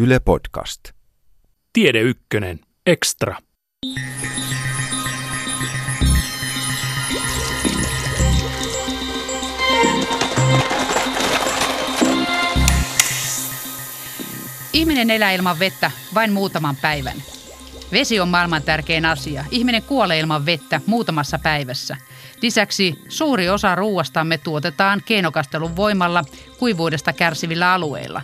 Yle Podcast. Tiede Ykkönen. Extra. Ihminen elää ilman vettä vain muutaman päivän. Vesi on maailman tärkein asia. Ihminen kuolee ilman vettä muutamassa päivässä. Lisäksi suuri osa ruuastamme tuotetaan keinokastelun voimalla kuivuudesta kärsivillä alueilla.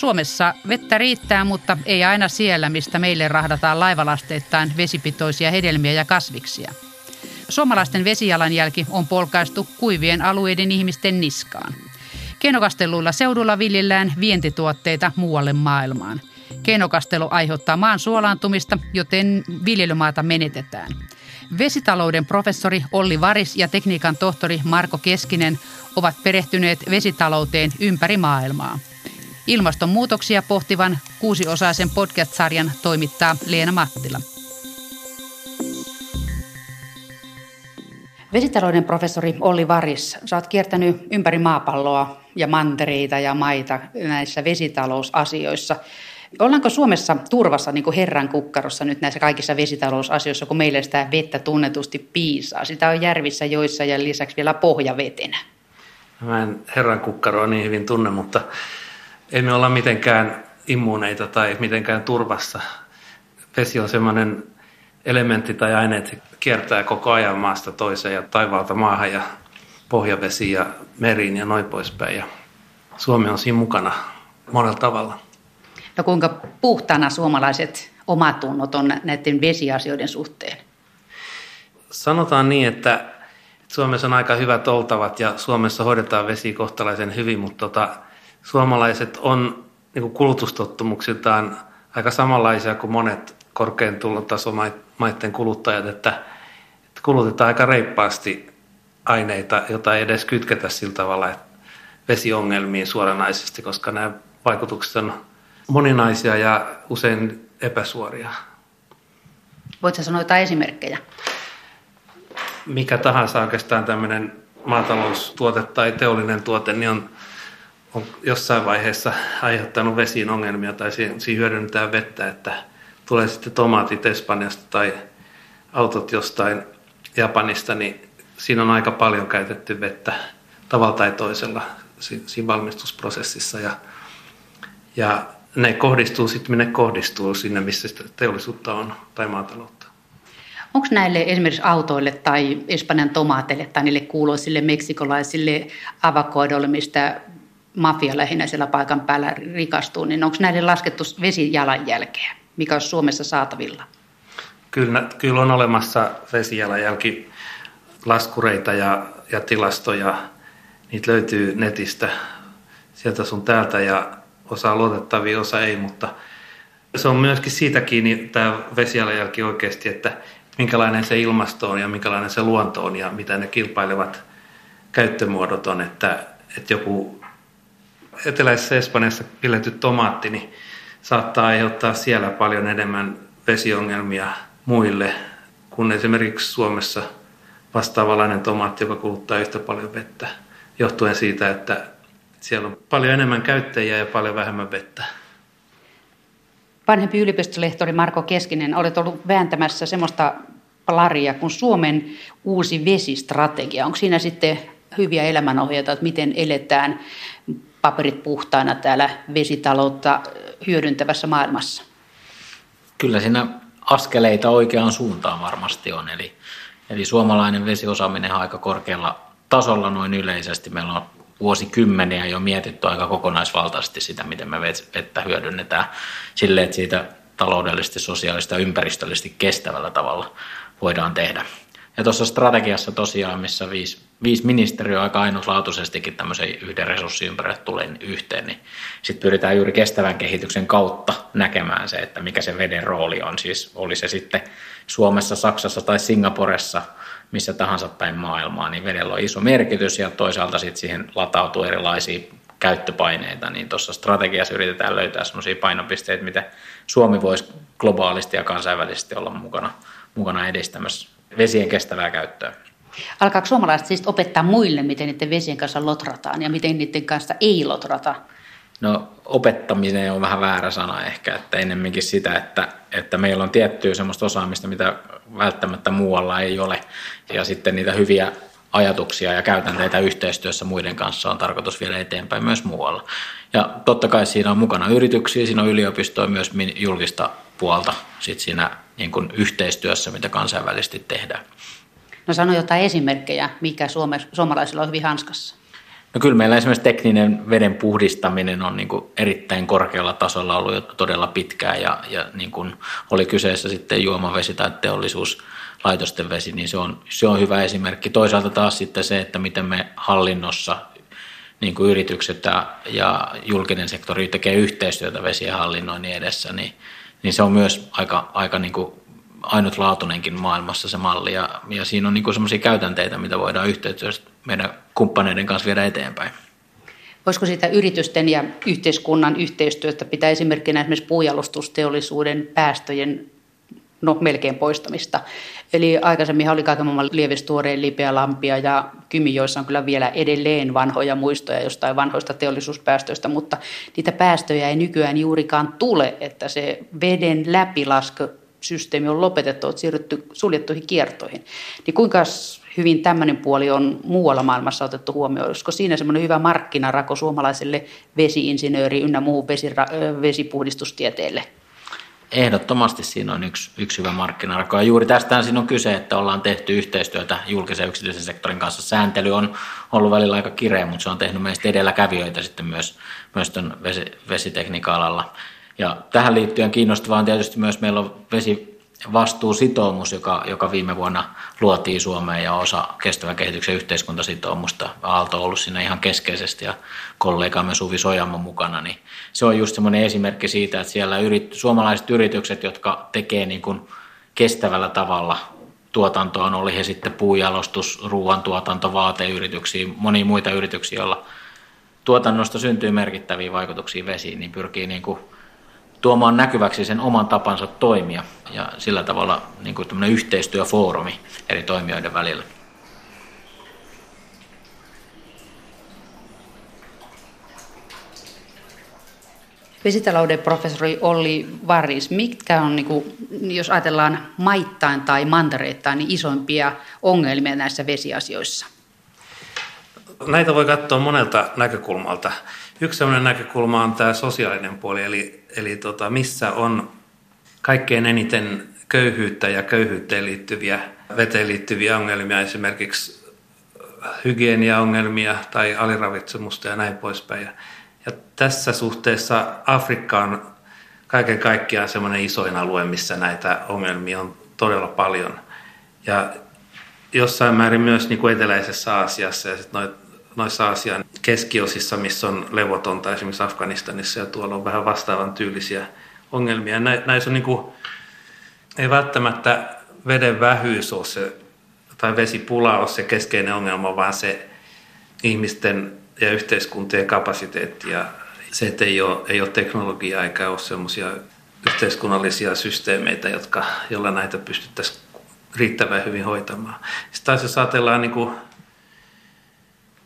Suomessa vettä riittää, mutta ei aina siellä, mistä meille rahdataan laivalasteittain vesipitoisia hedelmiä ja kasviksia. Suomalaisten vesijalanjälki on polkaistu kuivien alueiden ihmisten niskaan. Keinokastelluilla seudulla viljellään vientituotteita muualle maailmaan. Keinokastelu aiheuttaa maan suolaantumista, joten viljelymaata menetetään. Vesitalouden professori Olli Varis ja tekniikan tohtori Marko Keskinen ovat perehtyneet vesitalouteen ympäri maailmaa. Ilmastonmuutoksia pohtivan kuusiosaisen podcast-sarjan toimittaa Leena Mattila. Vesitalouden professori Olli Varis, sä oot kiertänyt ympäri maapalloa ja mantereita ja maita näissä vesitalousasioissa. Ollaanko Suomessa turvassa niin kuin herran kukkarossa nyt näissä kaikissa vesitalousasioissa, kun meillä sitä vettä tunnetusti piisaa? Sitä on järvissä joissa ja lisäksi vielä pohjavetenä. Mä en herran kukkaroa niin hyvin tunne, mutta ei me olla mitenkään immuuneita tai mitenkään turvassa. Vesi on sellainen elementti tai aine, että se kiertää koko ajan maasta toiseen ja taivaalta maahan ja pohjavesi ja meriin ja noin poispäin. Ja Suomi on siinä mukana monella tavalla. No kuinka puhtaana suomalaiset omatunnot on näiden vesiasioiden suhteen? Sanotaan niin, että Suomessa on aika hyvät oltavat ja Suomessa hoidetaan vesi kohtalaisen hyvin, mutta tota, suomalaiset on niin kulutustottumuksiltaan aika samanlaisia kuin monet korkean tulotasomaiden kuluttajat, että kulutetaan aika reippaasti aineita, joita ei edes kytketä sillä tavalla että vesiongelmiin suoranaisesti, koska nämä vaikutukset on moninaisia ja usein epäsuoria. Voitko sanoa jotain esimerkkejä? Mikä tahansa oikeastaan tämmöinen maataloustuote tai teollinen tuote, niin on, on jossain vaiheessa aiheuttanut vesiin ongelmia tai siinä, hyödynnetään vettä, että tulee sitten tomaatit Espanjasta tai autot jostain Japanista, niin siinä on aika paljon käytetty vettä tavalla tai toisella siinä valmistusprosessissa. Ja, ja ne kohdistuu sitten, minne kohdistuu sinne, missä sitä teollisuutta on tai maataloutta. Onko näille esimerkiksi autoille tai Espanjan tomaateille tai niille kuuloisille meksikolaisille avokadoille, mistä mafia lähinnä siellä paikan päällä rikastuu, niin onko näille laskettu vesijalanjälkeä, mikä on Suomessa saatavilla? Kyllä, kyllä on olemassa vesijalanjälki laskureita ja, ja tilastoja. Niitä löytyy netistä sieltä sun täältä ja osa luotettavia, osa ei, mutta se on myöskin siitä kiinni tämä vesijalanjälki oikeasti, että minkälainen se ilmasto on ja minkälainen se luonto on ja mitä ne kilpailevat käyttömuodot on, että, että joku eteläisessä Espanjassa viljelty tomaatti niin saattaa aiheuttaa siellä paljon enemmän vesiongelmia muille kuin esimerkiksi Suomessa vastaavanlainen tomaatti, joka kuluttaa yhtä paljon vettä, johtuen siitä, että siellä on paljon enemmän käyttäjiä ja paljon vähemmän vettä. Vanhempi yliopistolehtori Marko Keskinen, olet ollut vääntämässä semmoista laria kuin Suomen uusi vesistrategia. Onko siinä sitten hyviä elämänohjeita, että miten eletään paperit puhtaana täällä vesitaloutta hyödyntävässä maailmassa? Kyllä siinä askeleita oikeaan suuntaan varmasti on. Eli, eli suomalainen vesiosaaminen on aika korkealla tasolla noin yleisesti. Meillä on vuosikymmeniä jo mietitty aika kokonaisvaltaisesti sitä, miten me vettä hyödynnetään sille, että siitä taloudellisesti, sosiaalisesti ja ympäristöllisesti kestävällä tavalla voidaan tehdä. Ja tuossa strategiassa tosiaan, missä viisi, viisi ministeriöä aika ainutlaatuisestikin tämmöisen yhden resurssin ympärille tulee yhteen, niin sitten pyritään juuri kestävän kehityksen kautta näkemään se, että mikä se veden rooli on. Siis oli se sitten Suomessa, Saksassa tai Singaporessa, missä tahansa päin maailmaa, niin vedellä on iso merkitys ja toisaalta sitten siihen latautuu erilaisia käyttöpaineita, niin tuossa strategiassa yritetään löytää sellaisia painopisteitä, mitä Suomi voisi globaalisti ja kansainvälisesti olla mukana, mukana edistämässä vesien kestävää käyttöä. Alkaako suomalaiset siis opettaa muille, miten niiden vesien kanssa lotrataan ja miten niiden kanssa ei lotrata? No opettaminen on vähän väärä sana ehkä, että ennemminkin sitä, että, että meillä on tiettyä semmoista osaamista, mitä välttämättä muualla ei ole. Ja sitten niitä hyviä ajatuksia ja käytänteitä yhteistyössä muiden kanssa on tarkoitus viedä eteenpäin myös muualla. Ja totta kai siinä on mukana yrityksiä, siinä on yliopistoja, myös julkista puolta sit siinä niin kuin yhteistyössä, mitä kansainvälisesti tehdään. No sano jotain esimerkkejä, mikä Suome, suomalaisilla on hyvin hanskassa. No kyllä meillä esimerkiksi tekninen veden puhdistaminen on niin kuin erittäin korkealla tasolla ollut jo todella pitkään ja, ja niin kuin oli kyseessä sitten juomavesi tai teollisuuslaitosten vesi, niin se on, se on hyvä esimerkki. Toisaalta taas sitten se, että miten me hallinnossa niin kuin yritykset ja, julkinen sektori tekee yhteistyötä vesien hallinnoinnin edessä, niin, niin se on myös aika, aika niin kuin ainutlaatuinenkin maailmassa se malli ja, ja siinä on niin semmoisia käytänteitä, mitä voidaan yhteistyössä meidän kumppaneiden kanssa viedä eteenpäin. Voisiko siitä yritysten ja yhteiskunnan yhteistyötä pitää esimerkkinä esimerkiksi puujalostusteollisuuden päästöjen no, melkein poistamista. Eli aikaisemmin oli kaiken maailman lievestuoreen lipeä lampia ja Kymi, joissa on kyllä vielä edelleen vanhoja muistoja jostain vanhoista teollisuuspäästöistä, mutta niitä päästöjä ei nykyään juurikaan tule, että se veden läpilasku systeemi on lopetettu, on siirrytty suljettuihin kiertoihin. Niin kuinka hyvin tämmöinen puoli on muualla maailmassa otettu huomioon? Olisiko siinä semmoinen hyvä markkinarako suomalaiselle vesiinsinööri ynnä muu vesira- vesipuhdistustieteelle? Ehdottomasti siinä on yksi, yksi hyvä markkinarako. Ja juuri tästähän siinä on kyse, että ollaan tehty yhteistyötä julkisen ja yksityisen sektorin kanssa. Sääntely on ollut välillä aika kireä, mutta se on tehnyt meistä edelläkävijöitä sitten myös, myös vesi, vesitekniikka-alalla. Ja tähän liittyen kiinnostavaa on tietysti myös meillä on vesivastuusitoumus, joka, joka viime vuonna luotiin Suomeen ja osa kestävän kehityksen yhteiskuntasitoumusta. Aalto on ollut siinä ihan keskeisesti ja kollegamme Suvi Sojamo mukana. Niin se on just semmoinen esimerkki siitä, että siellä yrit, suomalaiset yritykset, jotka tekee niin kuin kestävällä tavalla tuotantoa, oli he sitten puujalostus, ruoantuotanto, vaateyrityksiä, monia muita yrityksiä, joilla tuotannosta syntyy merkittäviä vaikutuksia vesiin, niin pyrkii niin kuin tuomaan näkyväksi sen oman tapansa toimia ja sillä tavalla niin kuin yhteistyöfoorumi eri toimijoiden välillä. Vesitalouden professori Olli Varis, mitkä on, niin kuin, jos ajatellaan maittain tai mantereittain, niin isoimpia ongelmia näissä vesiasioissa? Näitä voi katsoa monelta näkökulmalta. Yksi sellainen näkökulma on tämä sosiaalinen puoli, eli, eli tota, missä on kaikkein eniten köyhyyttä ja köyhyyteen liittyviä, veteen liittyviä ongelmia, esimerkiksi hygieniaongelmia tai aliravitsemusta ja näin poispäin. Ja, ja tässä suhteessa Afrikka on kaiken kaikkiaan semmoinen isoin alue, missä näitä ongelmia on todella paljon. Ja jossain määrin myös niin kuin eteläisessä Aasiassa ja sitten noit noissa Aasian keskiosissa, missä on levotonta, esimerkiksi Afganistanissa, ja tuolla on vähän vastaavan tyylisiä ongelmia. Näissä on niin kuin, ei välttämättä veden vähyys ole se, tai vesipula ole se keskeinen ongelma, vaan se ihmisten ja yhteiskuntien kapasiteetti ja se, että ei ole, ei ole teknologiaa eikä ole sellaisia yhteiskunnallisia systeemeitä, jotka, joilla näitä pystyttäisiin riittävän hyvin hoitamaan. Sitten taas jos ajatellaan niin kuin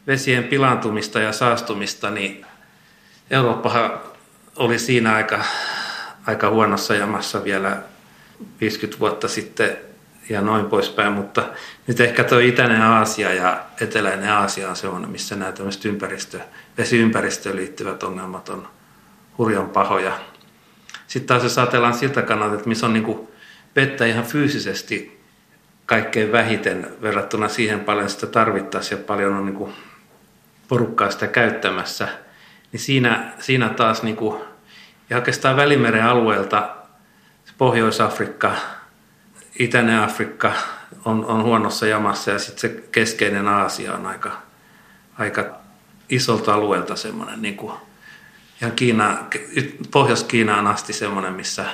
vesien pilantumista ja saastumista, niin Eurooppahan oli siinä aika, aika huonossa jamassa vielä 50 vuotta sitten ja noin poispäin, mutta nyt ehkä tuo itäinen Aasia ja eteläinen Aasia on sellainen, missä nämä tämmöiset ympäristö, vesiympäristöön liittyvät ongelmat on hurjan pahoja. Sitten taas jos ajatellaan siltä kannalta, että missä on niin vettä ihan fyysisesti kaikkein vähiten verrattuna siihen paljon sitä tarvittaisiin ja paljon on niin porukkaa sitä käyttämässä, niin siinä, siinä taas niin kuin, ja oikeastaan Välimeren alueelta Pohjois-Afrikka, Itäinen Afrikka on, on huonossa jamassa ja sitten se keskeinen Aasia on aika, aika isolta alueelta semmoinen niin kuin, ja Kiina, Pohjois-Kiinaan asti semmoinen, missä,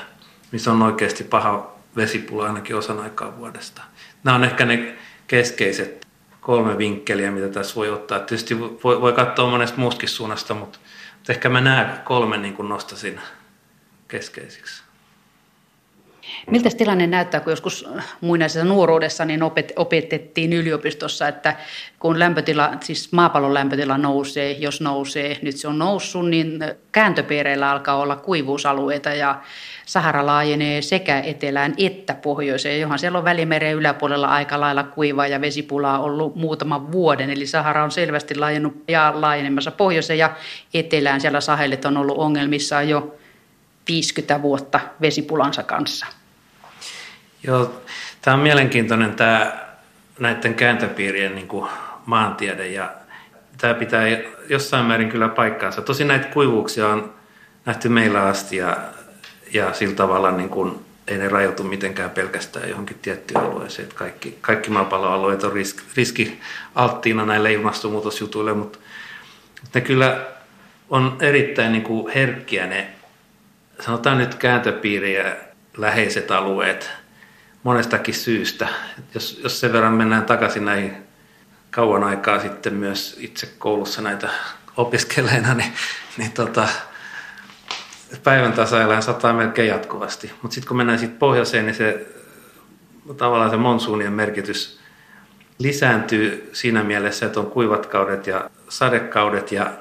missä on oikeasti paha vesipula ainakin osan aikaa vuodesta. Nämä on ehkä ne keskeiset kolme vinkkeliä, mitä tässä voi ottaa. Tietysti voi, voi katsoa monesta muustakin suunnasta, mutta, mutta ehkä mä nämä kolme niin kuin nostasin keskeisiksi. Miltä tilanne näyttää, kun joskus muinaisessa nuoruudessa niin opet, opetettiin yliopistossa, että kun lämpötila, siis maapallon lämpötila nousee, jos nousee, nyt se on noussut, niin kääntöpiireillä alkaa olla kuivuusalueita ja Sahara laajenee sekä etelään että pohjoiseen, johon siellä on välimeren yläpuolella aika lailla kuivaa ja vesipulaa ollut muutaman vuoden. Eli Sahara on selvästi laajennut ja laajenemassa pohjoiseen ja etelään. Siellä Sahelit on ollut ongelmissa jo 50 vuotta vesipulansa kanssa. Joo, tämä on mielenkiintoinen tämä näiden kääntöpiirien niin kuin maantiede ja tämä pitää jossain määrin kyllä paikkaansa. Tosin näitä kuivuuksia on nähty meillä asti ja, ja sillä tavalla niin kuin, ei ne rajoitu mitenkään pelkästään johonkin tiettyyn alueeseen. Että kaikki, kaikki maapallon alueet on riski, riski alttiina näille ilmastonmuutosjutuille, mutta ne kyllä on erittäin niin kuin herkkiä ne, sanotaan nyt kääntöpiiriä läheiset alueet – monestakin syystä. Jos, jos sen verran mennään takaisin näihin kauan aikaa sitten myös itse koulussa näitä opiskelleena, niin, niin tota, päivän tasaillaan sataa melkein jatkuvasti. Mutta sitten kun mennään sitten pohjoiseen, niin se tavallaan se monsuunien merkitys lisääntyy siinä mielessä, että on kuivat kaudet ja sadekaudet. Ja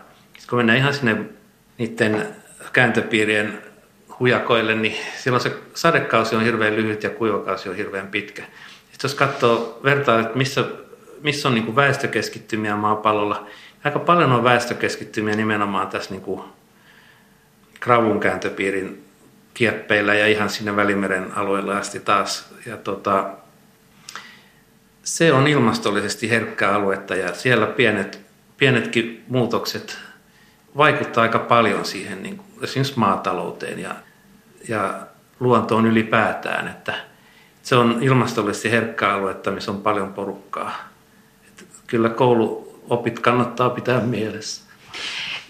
kun mennään ihan sinne niiden kääntöpiirien hujakoille, niin silloin se sadekausi on hirveän lyhyt ja kuivakausi on hirveän pitkä. Sitten jos katsoo vertaa, että missä, missä on niin kuin väestökeskittymiä maapallolla, aika paljon on väestökeskittymiä nimenomaan tässä niin Kravun kääntöpiirin kieppeillä ja ihan sinne Välimeren alueelle asti taas. Ja tota, se on ilmastollisesti herkkää aluetta ja siellä pienet, pienetkin muutokset vaikuttaa aika paljon siihen niin kuin esimerkiksi maatalouteen ja ja luontoon ylipäätään, että se on ilmastollisesti herkkää aluetta, missä on paljon porukkaa. Että kyllä kouluopit kannattaa pitää mielessä.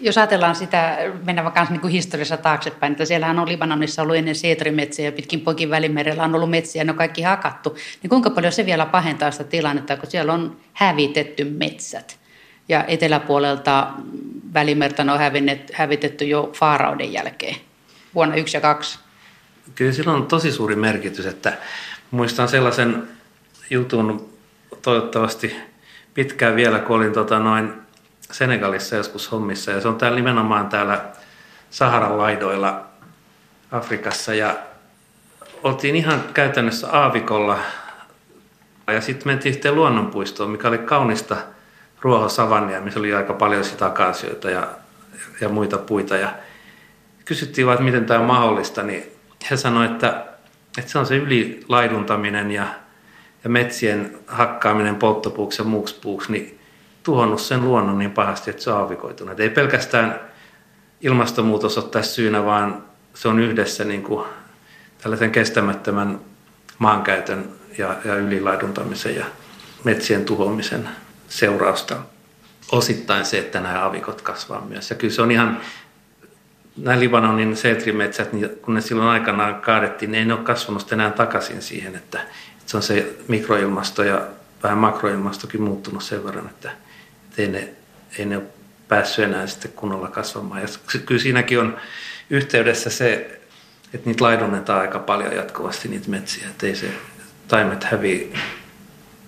Jos ajatellaan sitä, mennään vaikka niin kuin historiassa taaksepäin, että siellähän on Libanonissa ollut ennen seetrimetsiä ja pitkin poikin välimerellä on ollut metsiä, ne on kaikki hakattu. Niin kuinka paljon se vielä pahentaa sitä tilannetta, kun siellä on hävitetty metsät? Ja eteläpuolelta välimerta on hävitetty jo Faarauden jälkeen vuonna 1 ja 2? Kyllä sillä on tosi suuri merkitys, että muistan sellaisen jutun toivottavasti pitkään vielä, kun olin tota noin Senegalissa joskus hommissa. Ja se on täällä nimenomaan täällä Saharan laidoilla Afrikassa. Ja oltiin ihan käytännössä aavikolla. Ja sitten mentiin sitten luonnonpuistoon, mikä oli kaunista ruohosavannia, missä oli aika paljon sitä ja, ja muita puita. Ja kysyttiin vaan, että miten tämä on mahdollista, niin he sanoivat, että, että se on se ylilaiduntaminen ja, ja metsien hakkaaminen polttopuuksi ja muuksi puuksi, niin tuhonnut sen luonnon niin pahasti, että se on aavikoitunut. Ei pelkästään ilmastonmuutos ole tässä syynä, vaan se on yhdessä niin kuin tällaisen kestämättömän maankäytön ja, ja ylilaiduntamisen ja metsien tuhoamisen seurausta. Osittain se, että nämä avikot kasvaa myös. Ja kyllä se on ihan nämä Libanonin seetrimetsät, niin kun ne silloin aikanaan kaadettiin, niin ei ne ole kasvanut enää takaisin siihen, että, että se on se mikroilmasto ja vähän makroilmastokin muuttunut sen verran, että, että ei, ne, ei ne ole päässyt enää sitten kunnolla kasvamaan. Ja kyllä siinäkin on yhteydessä se, että niitä laidunnetaan aika paljon jatkuvasti niitä metsiä, että ei se taimet häviä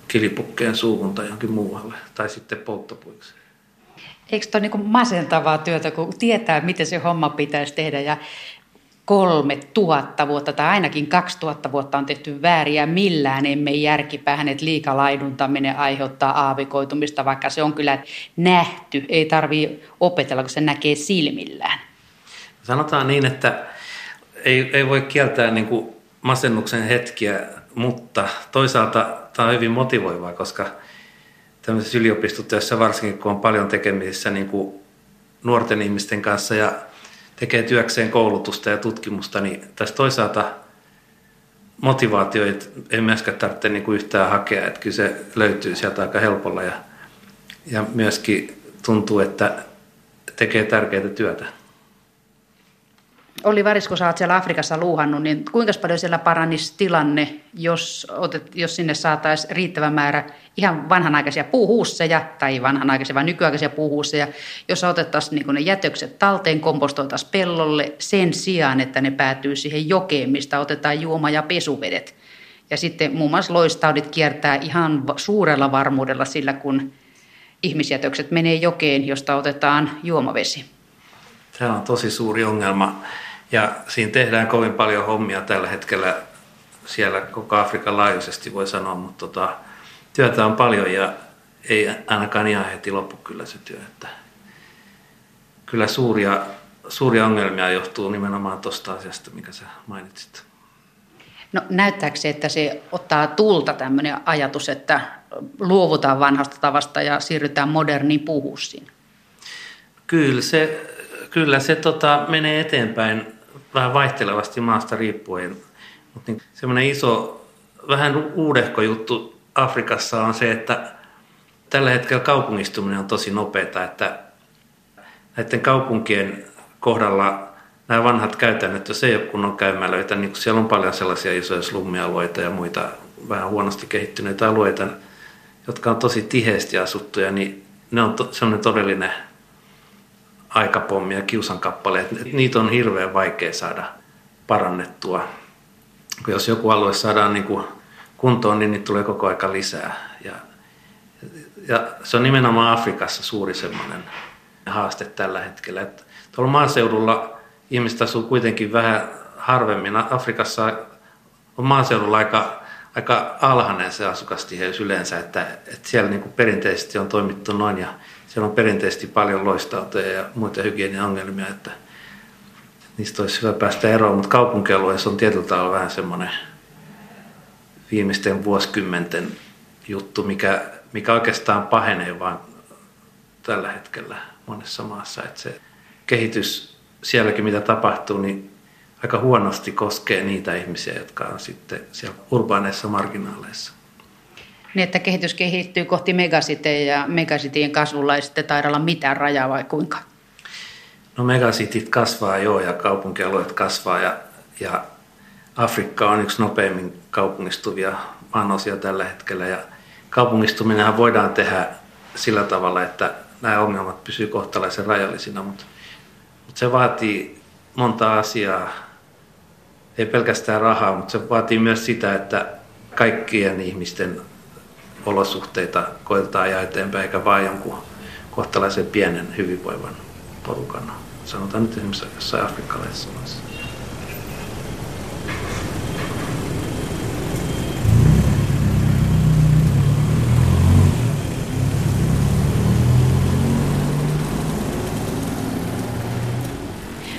kilipukkeen suuhun tai johonkin muualle, tai sitten polttopuiksi. Eikö tuo niin masentavaa työtä, kun tietää, miten se homma pitäisi tehdä ja kolme tuhatta vuotta tai ainakin kaksi tuhatta vuotta on tehty vääriä. Millään emme järkipäähän, että liikalaiduntaminen aiheuttaa aavikoitumista, vaikka se on kyllä nähty. Ei tarvitse opetella, kun se näkee silmillään. Sanotaan niin, että ei, ei voi kieltää niin kuin masennuksen hetkiä, mutta toisaalta tämä on hyvin motivoivaa, koska – tämmöisessä yliopistotyössä varsinkin, kun on paljon tekemisissä niin kuin nuorten ihmisten kanssa ja tekee työkseen koulutusta ja tutkimusta, niin tässä toisaalta motivaatio ei myöskään tarvitse niin kuin yhtään hakea, että kyllä se löytyy sieltä aika helpolla ja, ja myöskin tuntuu, että tekee tärkeää työtä. Oli Varisko, sä oot siellä Afrikassa luuhannut, niin kuinka paljon siellä paranisi tilanne, jos, otet, jos sinne saataisiin riittävä määrä ihan vanhanaikaisia puuhuusseja, tai vanhanaikaisia, vaan nykyaikaisia puuhuusseja, jos otettaisiin niin ne jätökset talteen, kompostoitaisiin pellolle sen sijaan, että ne päätyy siihen jokeen, mistä otetaan juoma- ja pesuvedet. Ja sitten muun muassa loistaudit kiertää ihan suurella varmuudella sillä, kun ihmisjätökset menee jokeen, josta otetaan juomavesi. Tämä on tosi suuri ongelma ja siinä tehdään kovin paljon hommia tällä hetkellä siellä koko Afrikan laajuisesti voi sanoa, mutta tota, työtä on paljon ja ei ainakaan ihan heti loppu kyllä se työ. Että kyllä suuria, suuria ongelmia johtuu nimenomaan tuosta asiasta, mikä sä mainitsit. No näyttääkö se, että se ottaa tulta tämmöinen ajatus, että luovutaan vanhasta tavasta ja siirrytään moderniin puhussiin? Kyllä se, kyllä se tota, menee eteenpäin vähän vaihtelevasti maasta riippuen. Mutta niin, semmoinen iso, vähän uudehko juttu Afrikassa on se, että tällä hetkellä kaupungistuminen on tosi nopeata, että näiden kaupunkien kohdalla nämä vanhat käytännöt, jos ei ole kunnon käymälöitä, niin siellä on paljon sellaisia isoja slummialueita ja muita vähän huonosti kehittyneitä alueita, jotka on tosi tiheesti asuttuja, niin ne on to, sellainen todellinen aikapommi ja kiusankappale. Niitä on hirveän vaikea saada parannettua. Jos joku alue saadaan niin kuin kuntoon, niin niitä tulee koko aika lisää. Ja, ja se on nimenomaan Afrikassa suuri semmoinen haaste tällä hetkellä. Että tuolla maaseudulla ihmiset asuu kuitenkin vähän harvemmin. Afrikassa on maaseudulla aika, aika alhainen se asukastiheys yleensä, että, että siellä niin kuin perinteisesti on toimittu noin ja siellä on perinteisesti paljon loistautoja ja muita hygieniaongelmia, että niistä olisi hyvä päästä eroon, mutta kaupunkialueessa on tietyllä tavalla vähän semmoinen viimeisten vuosikymmenten juttu, mikä, mikä oikeastaan pahenee vaan tällä hetkellä monessa maassa. Että se kehitys sielläkin, mitä tapahtuu, niin aika huonosti koskee niitä ihmisiä, jotka on sitten siellä urbaaneissa marginaaleissa. Niin, että kehitys kehittyy kohti megasiteja ja megasitien kasvulla ei sitten taida olla mitään rajaa vai kuinka? No megasitit kasvaa joo ja kaupunkialueet kasvaa ja, ja Afrikka on yksi nopeimmin kaupungistuvia maanosia tällä hetkellä ja kaupungistuminenhan voidaan tehdä sillä tavalla, että nämä ongelmat pysyvät kohtalaisen rajallisina, mutta, mutta se vaatii monta asiaa, ei pelkästään rahaa, mutta se vaatii myös sitä, että kaikkien ihmisten olosuhteita koetetaan ajaa eteenpäin, eikä vain jonkun kohtalaisen pienen hyvinvoivan porukan. Sanotaan nyt esimerkiksi jossain afrikkalaisessa maassa.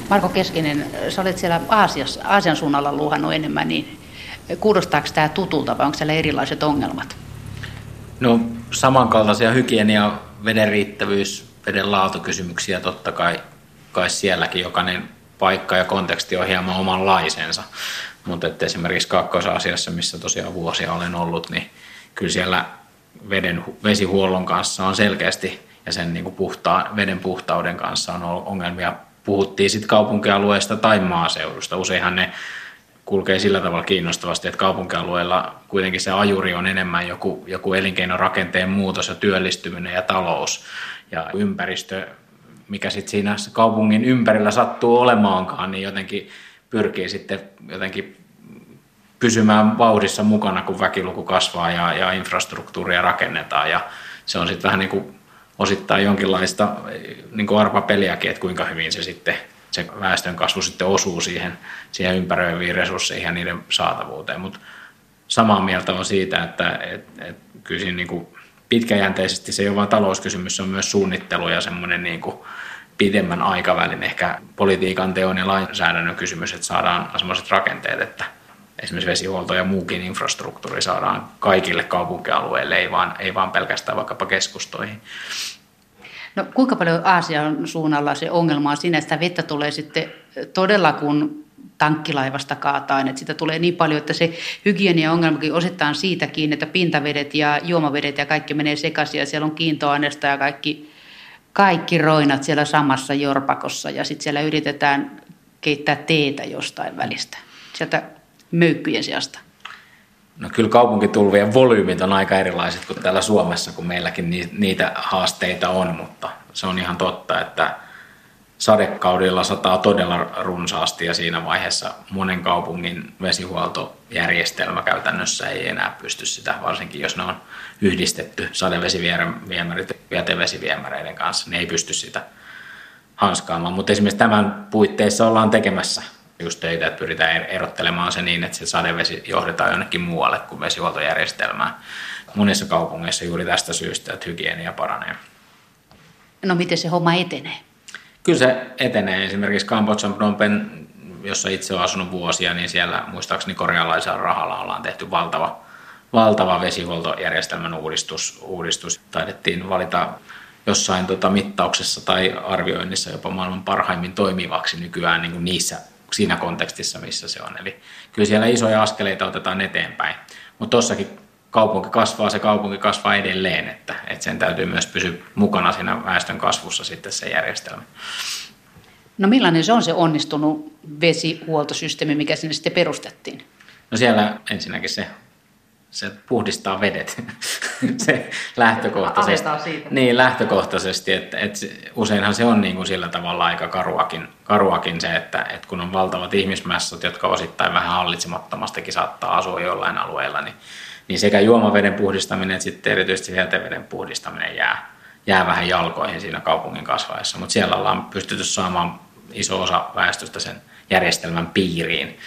Marko Keskinen, sä olet siellä Aasiassa, Aasian suunnalla luhannut enemmän, niin kuulostaako tämä tutulta vai onko siellä erilaiset ongelmat? No samankaltaisia hygienia, veden riittävyys, veden laatukysymyksiä totta kai, kai sielläkin jokainen paikka ja konteksti on hieman omanlaisensa. Mutta esimerkiksi kakkosasiassa, missä tosiaan vuosia olen ollut, niin kyllä siellä veden, vesihuollon kanssa on selkeästi ja sen niin kuin puhtaa, veden puhtauden kanssa on ongelmia. Puhuttiin sitten kaupunkialueesta tai maaseudusta. Useinhan ne kulkee sillä tavalla kiinnostavasti, että kaupunkialueella kuitenkin se ajuri on enemmän joku, joku elinkeinorakenteen muutos ja työllistyminen ja talous ja ympäristö, mikä sitten siinä kaupungin ympärillä sattuu olemaankaan, niin jotenkin pyrkii sitten jotenkin pysymään vauhdissa mukana, kun väkiluku kasvaa ja, ja infrastruktuuria rakennetaan. Ja se on sitten vähän niin kuin osittain jonkinlaista niin kuin arpapeliäkin, että kuinka hyvin se sitten se väestön kasvu sitten osuu siihen, siihen ympäröiviin resursseihin ja niiden saatavuuteen. Mutta samaa mieltä on siitä, että et, et, kyllä siinä niin kuin pitkäjänteisesti se ei ole vain talouskysymys, se on myös suunnittelu ja semmoinen niin kuin pidemmän aikavälin ehkä politiikan teon ja lainsäädännön kysymys, että saadaan sellaiset rakenteet, että esimerkiksi vesihuolto ja muukin infrastruktuuri saadaan kaikille kaupunkialueille, ei vaan, ei vaan pelkästään vaikkapa keskustoihin. No kuinka paljon Aasian suunnalla se ongelma on siinä, että vettä tulee sitten todella kun tankkilaivasta kaataan, että sitä tulee niin paljon, että se hygienia-ongelmakin osittain siitäkin, että pintavedet ja juomavedet ja kaikki menee sekaisin ja siellä on kiintoaineista ja kaikki, kaikki roinat siellä samassa jorpakossa ja sitten siellä yritetään keittää teetä jostain välistä, sieltä möykkyjen sijasta? No kyllä kaupunkitulvien volyymit on aika erilaiset kuin täällä Suomessa, kun meilläkin niitä haasteita on, mutta se on ihan totta, että sadekaudella sataa todella runsaasti ja siinä vaiheessa monen kaupungin vesihuoltojärjestelmä käytännössä ei enää pysty sitä, varsinkin jos ne on yhdistetty sadevesiviemärit jätevesiviemäreiden kanssa, niin ei pysty sitä hanskaamaan. Mutta esimerkiksi tämän puitteissa ollaan tekemässä just töitä, että pyritään er- erottelemaan se niin, että se sadevesi johdetaan jonnekin muualle kuin vesihuoltojärjestelmään. Monissa kaupungeissa juuri tästä syystä, että hygienia paranee. No miten se homma etenee? Kyllä se etenee. Esimerkiksi Kambodjan Phnom Penh, jossa itse olen asunut vuosia, niin siellä muistaakseni korealaisella rahalla ollaan tehty valtava, valtava vesihuoltojärjestelmän uudistus. uudistus. Taidettiin valita jossain tota mittauksessa tai arvioinnissa jopa maailman parhaimmin toimivaksi nykyään niin kuin niissä, siinä kontekstissa, missä se on. Eli kyllä siellä isoja askeleita otetaan eteenpäin. Mutta tuossakin kaupunki kasvaa, se kaupunki kasvaa edelleen, että, että sen täytyy myös pysyä mukana siinä väestön kasvussa sitten se järjestelmä. No millainen se on se onnistunut vesihuoltosysteemi, mikä sinne sitten perustettiin? No siellä ensinnäkin se, se puhdistaa vedet. se lähtökohtaisesti. siitä. Niin, lähtökohtaisesti, että, että useinhan se on niin kuin sillä tavalla aika karuakin, karuakin se, että, että kun on valtavat ihmismässät, jotka osittain vähän hallitsemattomastakin saattaa asua jollain alueella, niin niin sekä juomaveden puhdistaminen että sitten erityisesti jäteveden puhdistaminen jää, jää vähän jalkoihin siinä kaupungin kasvaessa. Mutta siellä ollaan pystytty saamaan iso osa väestöstä sen järjestelmän piiriin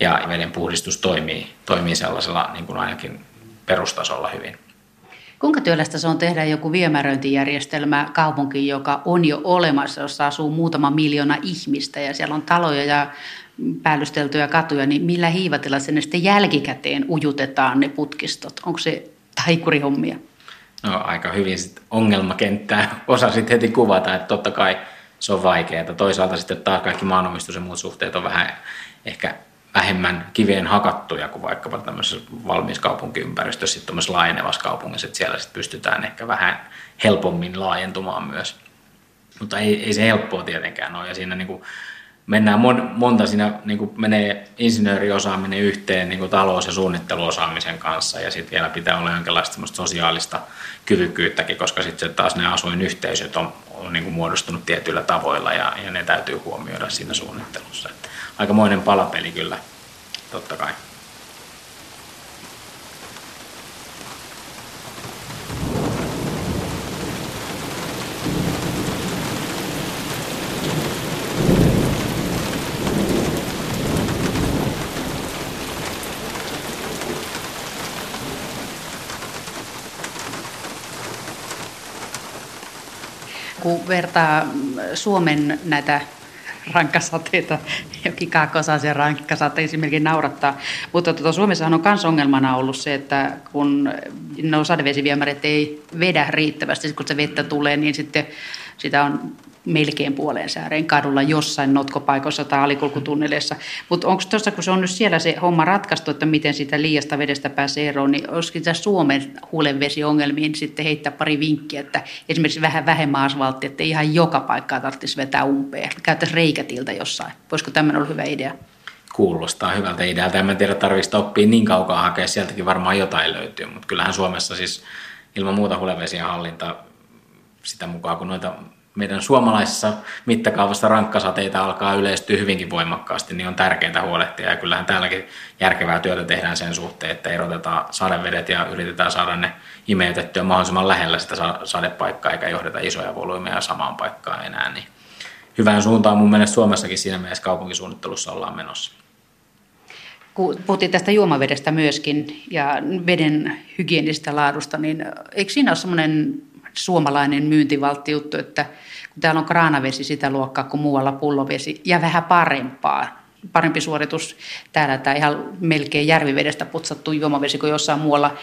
ja veden puhdistus toimii, toimii sellaisella niin kuin ainakin perustasolla hyvin. Kuinka työlästä se on tehdä joku viemäröintijärjestelmä kaupunkiin, joka on jo olemassa, jossa asuu muutama miljoona ihmistä ja siellä on taloja ja päällysteltyjä katuja, niin millä hiivatilla sinne sitten jälkikäteen ujutetaan ne putkistot? Onko se taikurihommia? No aika hyvin sit ongelmakenttää osasit heti kuvata, että totta kai se on vaikeaa. Toisaalta sitten taas kaikki maanomistus ja muut suhteet on vähän ehkä vähemmän kiveen hakattuja kuin vaikkapa tämmöisessä valmiiskaupunkiympäristössä, sitten tämmöisessä laajenevassa kaupungissa, että siellä sitten pystytään ehkä vähän helpommin laajentumaan myös. Mutta ei, ei se helppoa tietenkään ole, ja siinä niin kuin mennään mon, monta siinä niin kuin menee insinööriosaaminen yhteen niin kuin talous- ja suunnitteluosaamisen kanssa ja sitten vielä pitää olla jonkinlaista sosiaalista kyvykkyyttäkin, koska sitten taas ne asuinyhteisöt on, on niin kuin muodostunut tietyillä tavoilla ja, ja ne täytyy huomioida siinä suunnittelussa. Että aikamoinen palapeli kyllä, totta kai. kun vertaa Suomen näitä rankkasateita, jokin kaakkoisaisen rankkasate esimerkiksi naurattaa. Mutta tuota, Suomessahan on myös ongelmana ollut se, että kun no sadevesiviemärit ei vedä riittävästi, kun se vettä tulee, niin sitten sitä on melkein puoleen sääreen kadulla jossain notkopaikoissa tai alikulkutunneleissa. Mutta onko tuossa, kun se on nyt siellä se homma ratkaistu, että miten sitä liiasta vedestä pääsee eroon, niin olisiko tässä Suomen huulenvesiongelmiin sitten heittää pari vinkkiä, että esimerkiksi vähän vähemmän asfalttia, että ihan joka paikkaa tarvitsisi vetää umpeen. Käyttäisiin reikätiltä jossain. Voisiko tämmöinen olla hyvä idea? Kuulostaa hyvältä idealta. En tiedä, tarvitsisi oppia niin kaukaa hakea. Sieltäkin varmaan jotain löytyy, mutta kyllähän Suomessa siis ilman muuta hulevesien hallinta sitä mukaan, kun noita meidän suomalaisessa mittakaavassa rankkasateita alkaa yleistyä hyvinkin voimakkaasti, niin on tärkeintä huolehtia. Ja kyllähän täälläkin järkevää työtä tehdään sen suhteen, että erotetaan sadevedet ja yritetään saada ne imeytettyä mahdollisimman lähellä sitä sadepaikkaa, eikä johdeta isoja volyymeja samaan paikkaan enää. Niin hyvään suuntaan mun mielestä Suomessakin siinä mielessä kaupunkisuunnittelussa ollaan menossa. Puhuttiin tästä juomavedestä myöskin ja veden hygienistä laadusta, niin eikö siinä ole semmoinen suomalainen myyntivaltti juttu, että kun täällä on kraanavesi sitä luokkaa kuin muualla pullovesi ja vähän parempaa. Parempi suoritus täällä tai ihan melkein järvivedestä putsattu juomavesi kuin jossain muualla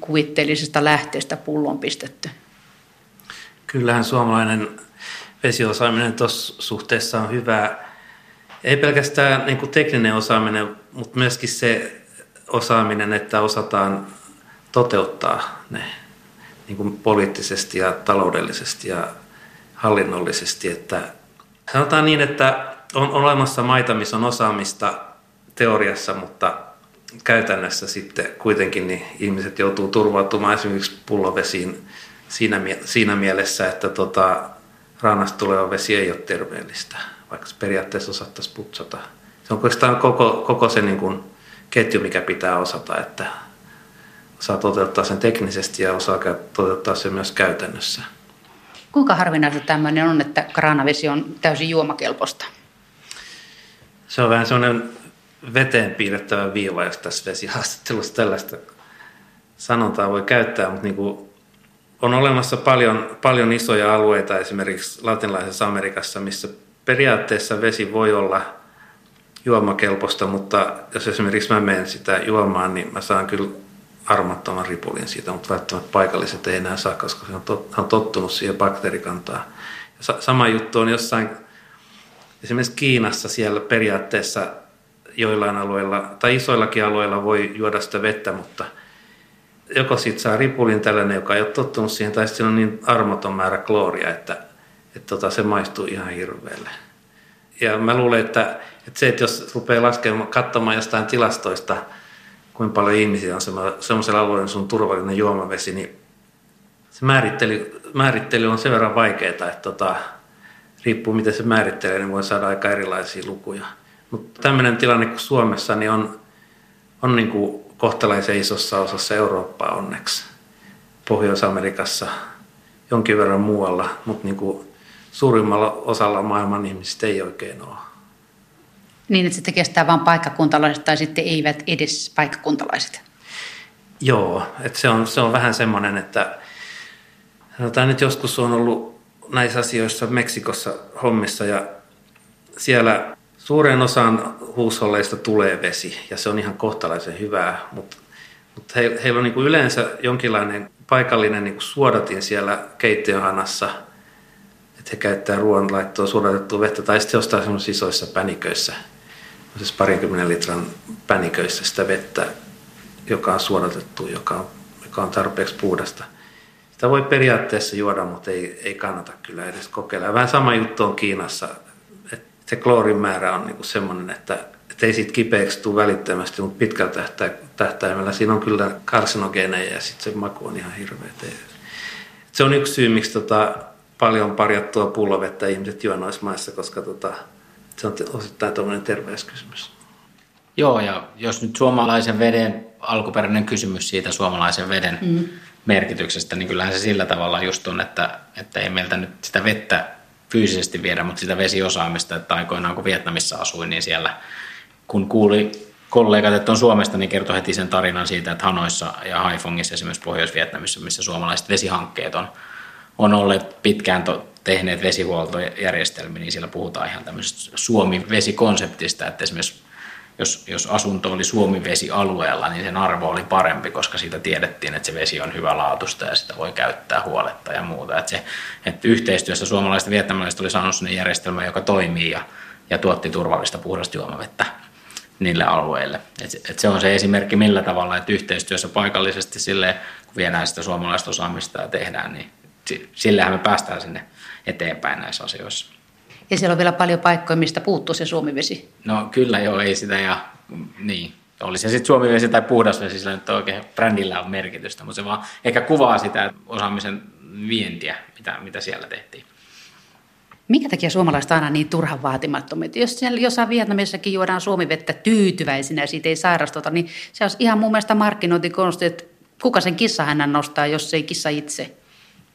kuvitteellisesta lähteestä pullon pistetty. Kyllähän suomalainen vesiosaaminen tuossa suhteessa on hyvää. Ei pelkästään niin kuin tekninen osaaminen, mutta myöskin se osaaminen, että osataan toteuttaa ne niin kuin poliittisesti ja taloudellisesti ja hallinnollisesti. Että sanotaan niin, että on olemassa maita, missä on osaamista teoriassa, mutta käytännössä sitten kuitenkin niin ihmiset joutuu turvautumaan esimerkiksi pullovesiin siinä, siinä mielessä, että tota, rannasta tuleva vesi ei ole terveellistä, vaikka se periaatteessa osattaisiin putsata. Se on oikeastaan koko, koko se niin kuin ketju, mikä pitää osata, että osaa toteuttaa sen teknisesti ja osaa toteuttaa sen myös käytännössä. Kuinka harvinaista tämmöinen on, että kraanavesi on täysin juomakelpoista? Se on vähän sellainen veteen piirrettävä viiva, jos tässä vesihaastattelussa tällaista sanontaa voi käyttää, mutta niin kuin on olemassa paljon, paljon isoja alueita esimerkiksi latinalaisessa Amerikassa, missä periaatteessa vesi voi olla juomakelpoista, mutta jos esimerkiksi mä menen sitä juomaan, niin mä saan kyllä armottoman ripulin siitä, mutta välttämättä paikalliset ei enää saa, koska se on, tot, on tottunut siihen bakteerikantaan. Ja sama juttu on jossain, esimerkiksi Kiinassa siellä periaatteessa joillain alueilla, tai isoillakin alueilla voi juoda sitä vettä, mutta joko siitä saa ripulin tällainen, joka ei ole tottunut siihen, tai sitten on niin armoton määrä klooria, että, että tota, se maistuu ihan hirveälle. Ja mä luulen, että, että se, että jos rupeaa laskemaan, katsomaan jostain tilastoista, kuinka paljon ihmisiä on semmoisella alueella, sun turvallinen juomavesi, niin se määrittely, määrittely on sen verran vaikeaa, että tota, riippuu miten se määrittelee, niin voi saada aika erilaisia lukuja. Mutta tämmöinen tilanne kuin Suomessa niin on, on niin kuin kohtalaisen isossa osassa Eurooppaa onneksi. Pohjois-Amerikassa, jonkin verran muualla, mutta niin kuin suurimmalla osalla maailman ihmisistä ei oikein ole. Niin, että sitten kestää vain paikkakuntalaiset tai sitten eivät edes paikkakuntalaiset. Joo, että se on, se on vähän semmoinen, että sanotaan nyt joskus on ollut näissä asioissa Meksikossa hommissa ja siellä suuren osan huusholleista tulee vesi ja se on ihan kohtalaisen hyvää, mutta, mutta he, heillä on niin kuin yleensä jonkinlainen paikallinen niin kuin suodatin siellä keittiöhanassa, että he käyttää ruoanlaittoa suodatettua vettä tai sitten jostain isoissa päniköissä, siis parinkymmenen litran päniköissä sitä vettä, joka on suodatettu, joka on, joka on tarpeeksi puhdasta. Sitä voi periaatteessa juoda, mutta ei, ei kannata kyllä edes kokeilla. Vähän sama juttu on Kiinassa se kloorin määrä on niin semmoinen, että, että ei siitä kipeäksi tule välittömästi, mutta pitkällä tähtäimellä siinä on kyllä karsinogeeneja ja sitten se maku on ihan hirveä. Se on yksi syy, miksi tota, paljon parjattua pullovettä ihmiset juo noissa maissa, koska tota, se on osittain tuommoinen terveyskysymys. Joo, ja jos nyt suomalaisen veden, alkuperäinen kysymys siitä suomalaisen veden mm. merkityksestä, niin kyllähän se sillä tavalla just on, että, että ei meiltä nyt sitä vettä fyysisesti viedä, mutta sitä vesiosaamista, että aikoinaan kun Vietnamissa asuin, niin siellä kun kuuli kollegat, että on Suomesta, niin kertoi heti sen tarinan siitä, että Hanoissa ja Haifongissa esimerkiksi Pohjois-Vietnamissa, missä suomalaiset vesihankkeet on, on olleet pitkään to, tehneet vesihuoltojärjestelmiä, niin siellä puhutaan ihan tämmöisestä Suomi-vesikonseptista, että esimerkiksi jos, jos asunto oli Suomi-vesialueella, niin sen arvo oli parempi, koska siitä tiedettiin, että se vesi on hyvälaatuista ja sitä voi käyttää huoletta ja muuta. Että, se, että yhteistyössä suomalaiset ja vietnamalaiset oli saanut sinne järjestelmä, joka toimii ja, ja tuotti turvallista puhdasta juomavettä niille alueille. Et, et se on se esimerkki millä tavalla, että yhteistyössä paikallisesti sille, kun viedään sitä suomalaista osaamista ja tehdään, niin sillähän me päästään sinne eteenpäin näissä asioissa. Ja siellä on vielä paljon paikkoja, mistä puuttuu se suomivesi. No kyllä joo, ei sitä ja niin. Oli se sitten suomivesi tai puhdasvesi, sillä nyt oikein brändillä on merkitystä, mutta se vaan ehkä kuvaa sitä osaamisen vientiä, mitä, mitä siellä tehtiin. Minkä takia suomalaiset aina niin turhan vaatimattomia? Jos siellä jossain Vietnamissakin juodaan suomivettä tyytyväisinä ja siitä ei sairastuta, niin se olisi ihan mun mielestä markkinointikonsti, että kuka sen kissa hänen nostaa, jos ei kissa itse.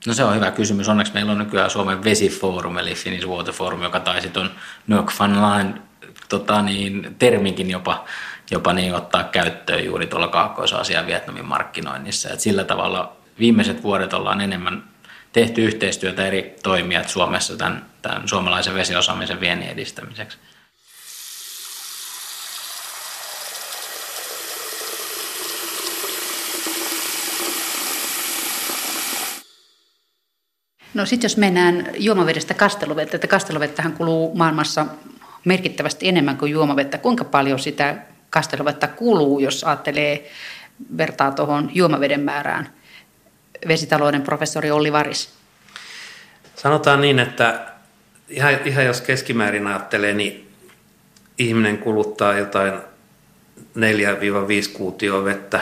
No se on hyvä kysymys. Onneksi meillä on nykyään Suomen vesiforum, eli Finnish Water Forum, joka taisi tuon Line tota niin, terminkin jopa, jopa niin ottaa käyttöön juuri tuolla Kaakkois-Aasian Vietnamin markkinoinnissa. Et sillä tavalla viimeiset vuodet ollaan enemmän tehty yhteistyötä eri toimijat Suomessa tämän, tämän suomalaisen vesiosaamisen viennin edistämiseksi. No sitten jos mennään juomavedestä kasteluvettä, että kasteluvettähän kuluu maailmassa merkittävästi enemmän kuin juomavettä. Kuinka paljon sitä kasteluvettä kuluu, jos ajattelee vertaa tuohon juomaveden määrään? Vesitalouden professori Olli Varis. Sanotaan niin, että ihan, ihan jos keskimäärin ajattelee, niin ihminen kuluttaa jotain 4-5 kuutioa vettä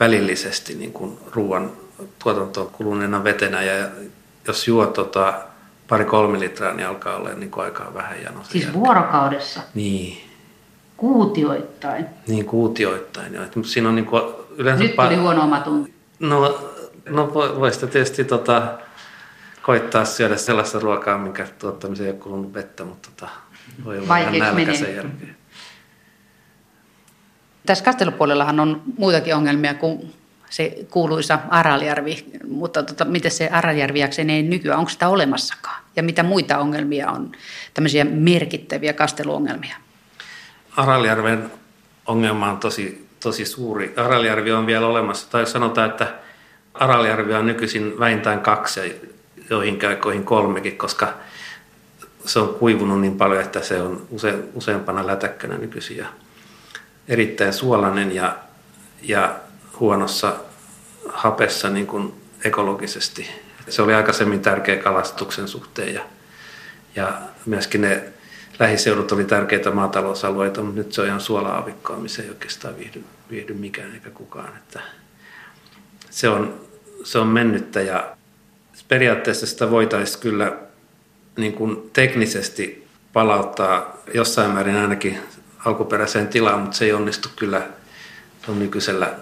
välillisesti niin kuin ruoan tuotantoon kuluneena vetenä ja jos juo tota, pari-kolme litraa, niin alkaa olla niin kuin aikaa vähän jano. Siis jälkeen. vuorokaudessa? Niin. Kuutioittain? Niin, kuutioittain. Joo. Siinä on niin kuin yleensä Nyt tuli huono omatunto. No, no voi sitä tietysti tota, koittaa syödä sellaista ruokaa, minkä tuottamiseen ei ole kulunut vettä, mutta tota, voi olla vähän nälkä sen jälkeen. Tässä kastelupuolellahan on muitakin ongelmia kuin se kuuluisa Araljärvi, mutta tota, miten se Araljärvi ei nykyään, onko sitä olemassakaan? Ja mitä muita ongelmia on, tämmöisiä merkittäviä kasteluongelmia? Araljärven ongelma on tosi, tosi suuri. Araljärvi on vielä olemassa, tai sanotaan, että Araljärvi on nykyisin vähintään kaksi ja joihin käykoihin kolmekin, koska se on kuivunut niin paljon, että se on use, useampana lätäkkönä nykyisin ja erittäin suolainen ja, ja huonossa hapessa niin kuin ekologisesti. Se oli aikaisemmin tärkeä kalastuksen suhteen ja, ja myöskin ne lähiseudut oli tärkeitä maatalousalueita, mutta nyt se on ihan suola-avikkoa, missä ei oikeastaan viihdy, viihdy mikään eikä kukaan. Että se, on, se on mennyttä ja periaatteessa sitä voitaisiin kyllä niin kuin teknisesti palauttaa jossain määrin ainakin alkuperäiseen tilaan, mutta se ei onnistu kyllä on nykyisellä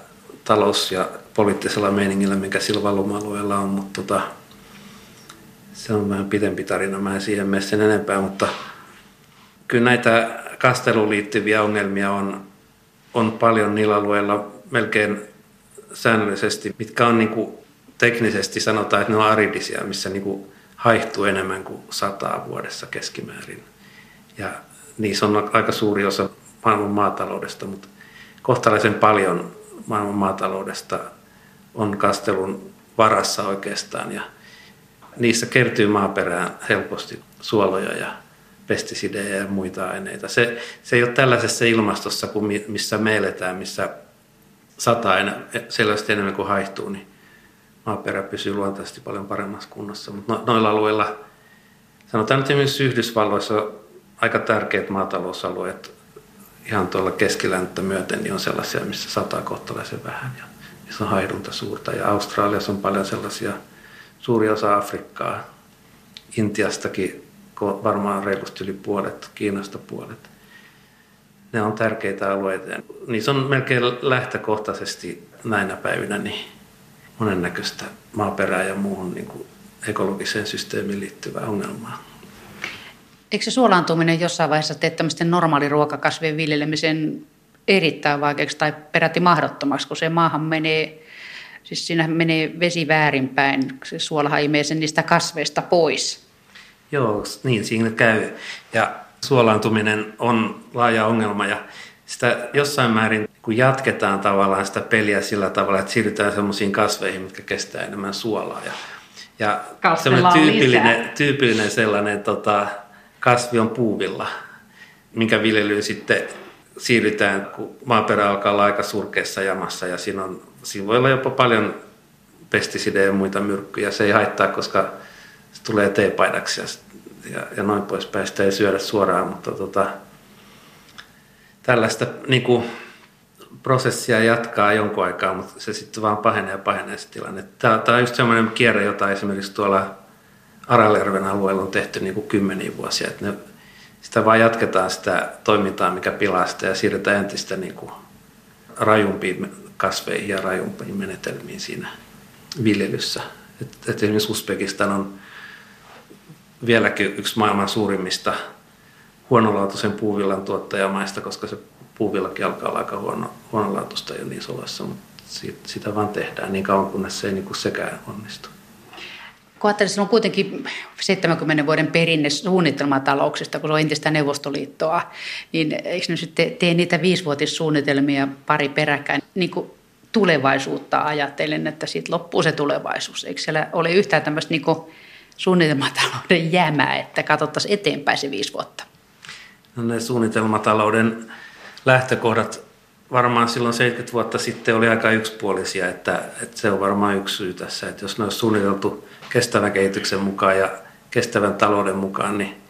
talous- ja poliittisella meiningillä, mikä sillä valuma-alueella on, mutta tota, se on vähän pidempi tarina. Mä en siihen mene sen enempää, mutta kyllä näitä kasteluun liittyviä ongelmia on, on paljon niillä alueilla melkein säännöllisesti, mitkä on niin kuin teknisesti sanotaan, että ne on aridisia, missä niin kuin haihtuu enemmän kuin sataa vuodessa keskimäärin. Ja niissä on aika suuri osa maailman maataloudesta, mutta kohtalaisen paljon maailman maataloudesta on kastelun varassa oikeastaan ja niissä kertyy maaperään helposti suoloja ja pestisidejä ja muita aineita. Se, se ei ole tällaisessa ilmastossa kuin missä me eletään, missä sataa enä, selvästi enemmän kuin haihtuu, niin maaperä pysyy luontaisesti paljon paremmassa kunnossa. Mutta no, noilla alueilla, sanotaan nyt esimerkiksi Yhdysvalloissa aika tärkeät maatalousalueet ihan tuolla keskilänttä myöten niin on sellaisia, missä sataa kohtalaisen vähän ja missä on haidunta suurta. Ja Australiassa on paljon sellaisia, suuri osa Afrikkaa, Intiastakin varmaan reilusti yli puolet, Kiinasta puolet. Ne on tärkeitä alueita. Niissä on melkein lähtökohtaisesti näinä päivinä niin monennäköistä maaperää ja muuhun niin kuin ekologiseen systeemiin liittyvää ongelmaa. Eikö se suolaantuminen jossain vaiheessa tee tämmöisten normaaliruokakasvien viljelemisen erittäin vaikeaksi tai peräti mahdottomaksi, kun se maahan menee, siis siinä menee vesi väärinpäin, se suolahan imee sen niistä kasveista pois. Joo, niin siinä käy. Ja suolaantuminen on laaja ongelma ja sitä jossain määrin, kun jatketaan tavallaan sitä peliä sillä tavalla, että siirrytään sellaisiin kasveihin, mitkä kestää enemmän suolaa. Ja, ja tyypillinen, tyypillinen sellainen tota, kasvi on puuvilla, minkä viljelyyn sitten siirrytään, kun maaperä alkaa olla aika surkeassa jamassa ja siinä, on, siinä voi olla jopa paljon pestisidejä ja muita myrkkyjä. Se ei haittaa, koska se tulee teepaidaksi ja, ja, ja noin poispäin. Sitä ei syödä suoraan, mutta tota, tällaista niin kuin, prosessia jatkaa jonkun aikaa, mutta se sitten vaan pahenee ja pahenee se tilanne. Tämä, tämä on just semmoinen kierre, jota esimerkiksi tuolla Aralerven alueella on tehty niin kuin kymmeniä vuosia. Että ne, sitä vaan jatketaan sitä toimintaa, mikä pilaa sitä ja siirretään entistä niin kuin rajumpiin kasveihin ja rajumpiin menetelmiin siinä viljelyssä. Et, et esimerkiksi Uzbekistan on vieläkin yksi maailman suurimmista huonolaatuisen puuvillan tuottajamaista, koska se puuvillakin alkaa olla aika huono, huonolaatuista jo niin sovassa, mutta sitä vaan tehdään niin kauan, kunnes se ei niin kuin sekään onnistu. Kun ajattelin, on kuitenkin 70 vuoden perinne suunnitelmatalouksista, kun se on entistä Neuvostoliittoa, niin eikö ne sitten tee niitä viisivuotissuunnitelmia pari peräkkäin niin kuin tulevaisuutta ajatellen, että siitä loppuu se tulevaisuus. Eikö siellä ole yhtään tämmöistä niin suunnitelmatalouden jäämää, että katsottaisiin eteenpäin se viisi vuotta? No ne suunnitelmatalouden lähtökohdat varmaan silloin 70 vuotta sitten oli aika yksipuolisia, että, että se on varmaan yksi syy tässä, että jos ne olisi suunniteltu kestävän kehityksen mukaan ja kestävän talouden mukaan, niin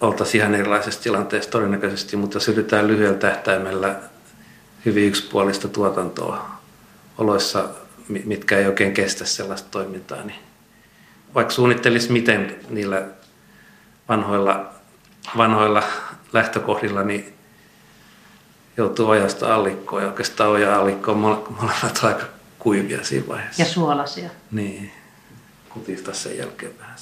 oltaisiin ihan erilaisessa tilanteessa todennäköisesti, mutta jos yritetään lyhyellä tähtäimellä hyvin yksipuolista tuotantoa oloissa, mitkä ei oikein kestä sellaista toimintaa, niin vaikka suunnittelisi miten niillä vanhoilla, vanhoilla lähtökohdilla, niin joutuu ojasta allikkoon ja oikeastaan oja allikko on molemmat aika kuivia siinä vaiheessa. Ja suolasia. Niin, kutistaa sen jälkeen vähän.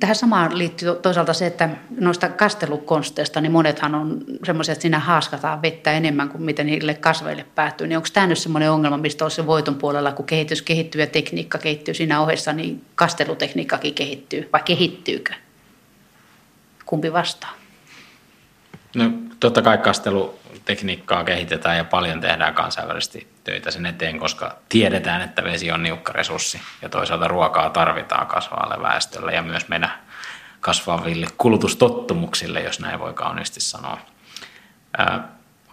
Tähän samaan liittyy toisaalta se, että noista kastelukonsteista, niin monethan on semmoisia, että siinä haaskataan vettä enemmän kuin mitä niille kasveille päättyy. Niin onko tämä nyt semmoinen ongelma, mistä on se voiton puolella, kun kehitys kehittyy ja tekniikka kehittyy siinä ohessa, niin kastelutekniikkakin kehittyy, vai kehittyykö? Kumpi vastaa? No totta kai kastelutekniikkaa kehitetään ja paljon tehdään kansainvälisesti töitä sen eteen, koska tiedetään, että vesi on niukka resurssi ja toisaalta ruokaa tarvitaan kasvavalle väestölle ja myös meidän kasvaville kulutustottumuksille, jos näin voi kauniisti sanoa. Ää,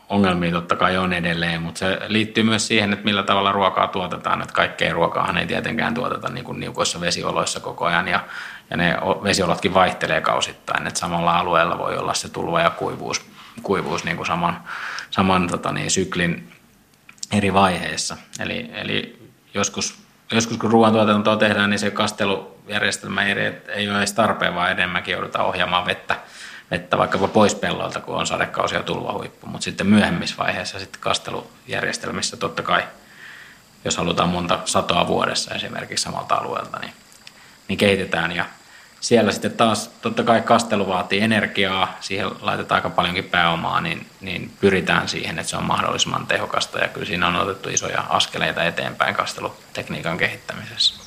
ongelmia totta kai on edelleen, mutta se liittyy myös siihen, että millä tavalla ruokaa tuotetaan. Että kaikkea ruokaahan ei tietenkään tuoteta niin kuin niukoissa vesioloissa koko ajan ja, ja ne vesiolotkin vaihtelee kausittain. Että samalla alueella voi olla se tulva ja kuivuus, kuivuus niin kuin saman, saman tota niin, syklin eri vaiheissa. Eli, eli joskus, joskus kun ruoantuotantoa tehdään, niin se kastelujärjestelmä ei, ei ole edes tarpeen, vaan enemmänkin joudutaan ohjaamaan vettä, vettä vaikkapa pois pellolta, kun on sadekausi ja tulvahuippu. Mutta sitten myöhemmissä vaiheissa sitten kastelujärjestelmissä totta kai, jos halutaan monta satoa vuodessa esimerkiksi samalta alueelta, niin, niin kehitetään ja siellä sitten taas totta kai kastelu vaatii energiaa, siihen laitetaan aika paljonkin pääomaa, niin, niin pyritään siihen, että se on mahdollisimman tehokasta ja kyllä siinä on otettu isoja askeleita eteenpäin kastelutekniikan kehittämisessä.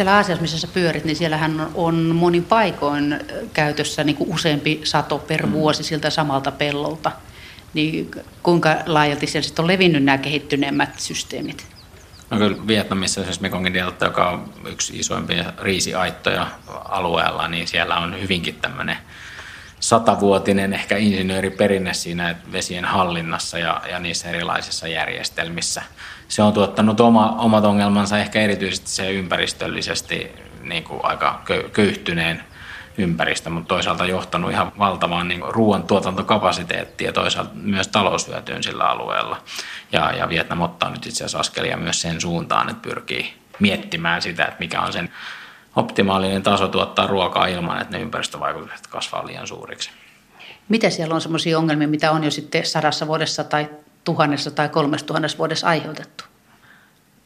Siellä Aasiassa, missä sä pyörit, niin siellähän on monin paikoin käytössä niin kuin useampi sato per mm. vuosi siltä samalta pellolta. Niin kuinka laajalti siellä sitten on levinnyt nämä kehittyneemmät systeemit? No kyllä Vietnamissa, siis Mekongin delta, joka on yksi isoimpia riisiaittoja alueella, niin siellä on hyvinkin tämmöinen satavuotinen ehkä insinööriperinne siinä vesien hallinnassa ja, ja niissä erilaisissa järjestelmissä. Se on tuottanut oma, omat ongelmansa ehkä erityisesti se ympäristöllisesti niin kuin aika köyhtyneen ympäristö, mutta toisaalta johtanut ihan valtavaan niin ruoantuotantokapasiteettiin ja toisaalta myös taloushyötyyn sillä alueella. Ja, ja Vietnam ottaa nyt itse asiassa askelia myös sen suuntaan, että pyrkii miettimään sitä, että mikä on sen optimaalinen taso tuottaa ruokaa ilman, että ne ympäristövaikutukset kasvaa liian suuriksi. Mitä siellä on sellaisia ongelmia, mitä on jo sitten sadassa vuodessa tai tuhannessa tai kolmessa tuhannessa vuodessa aiheutettu?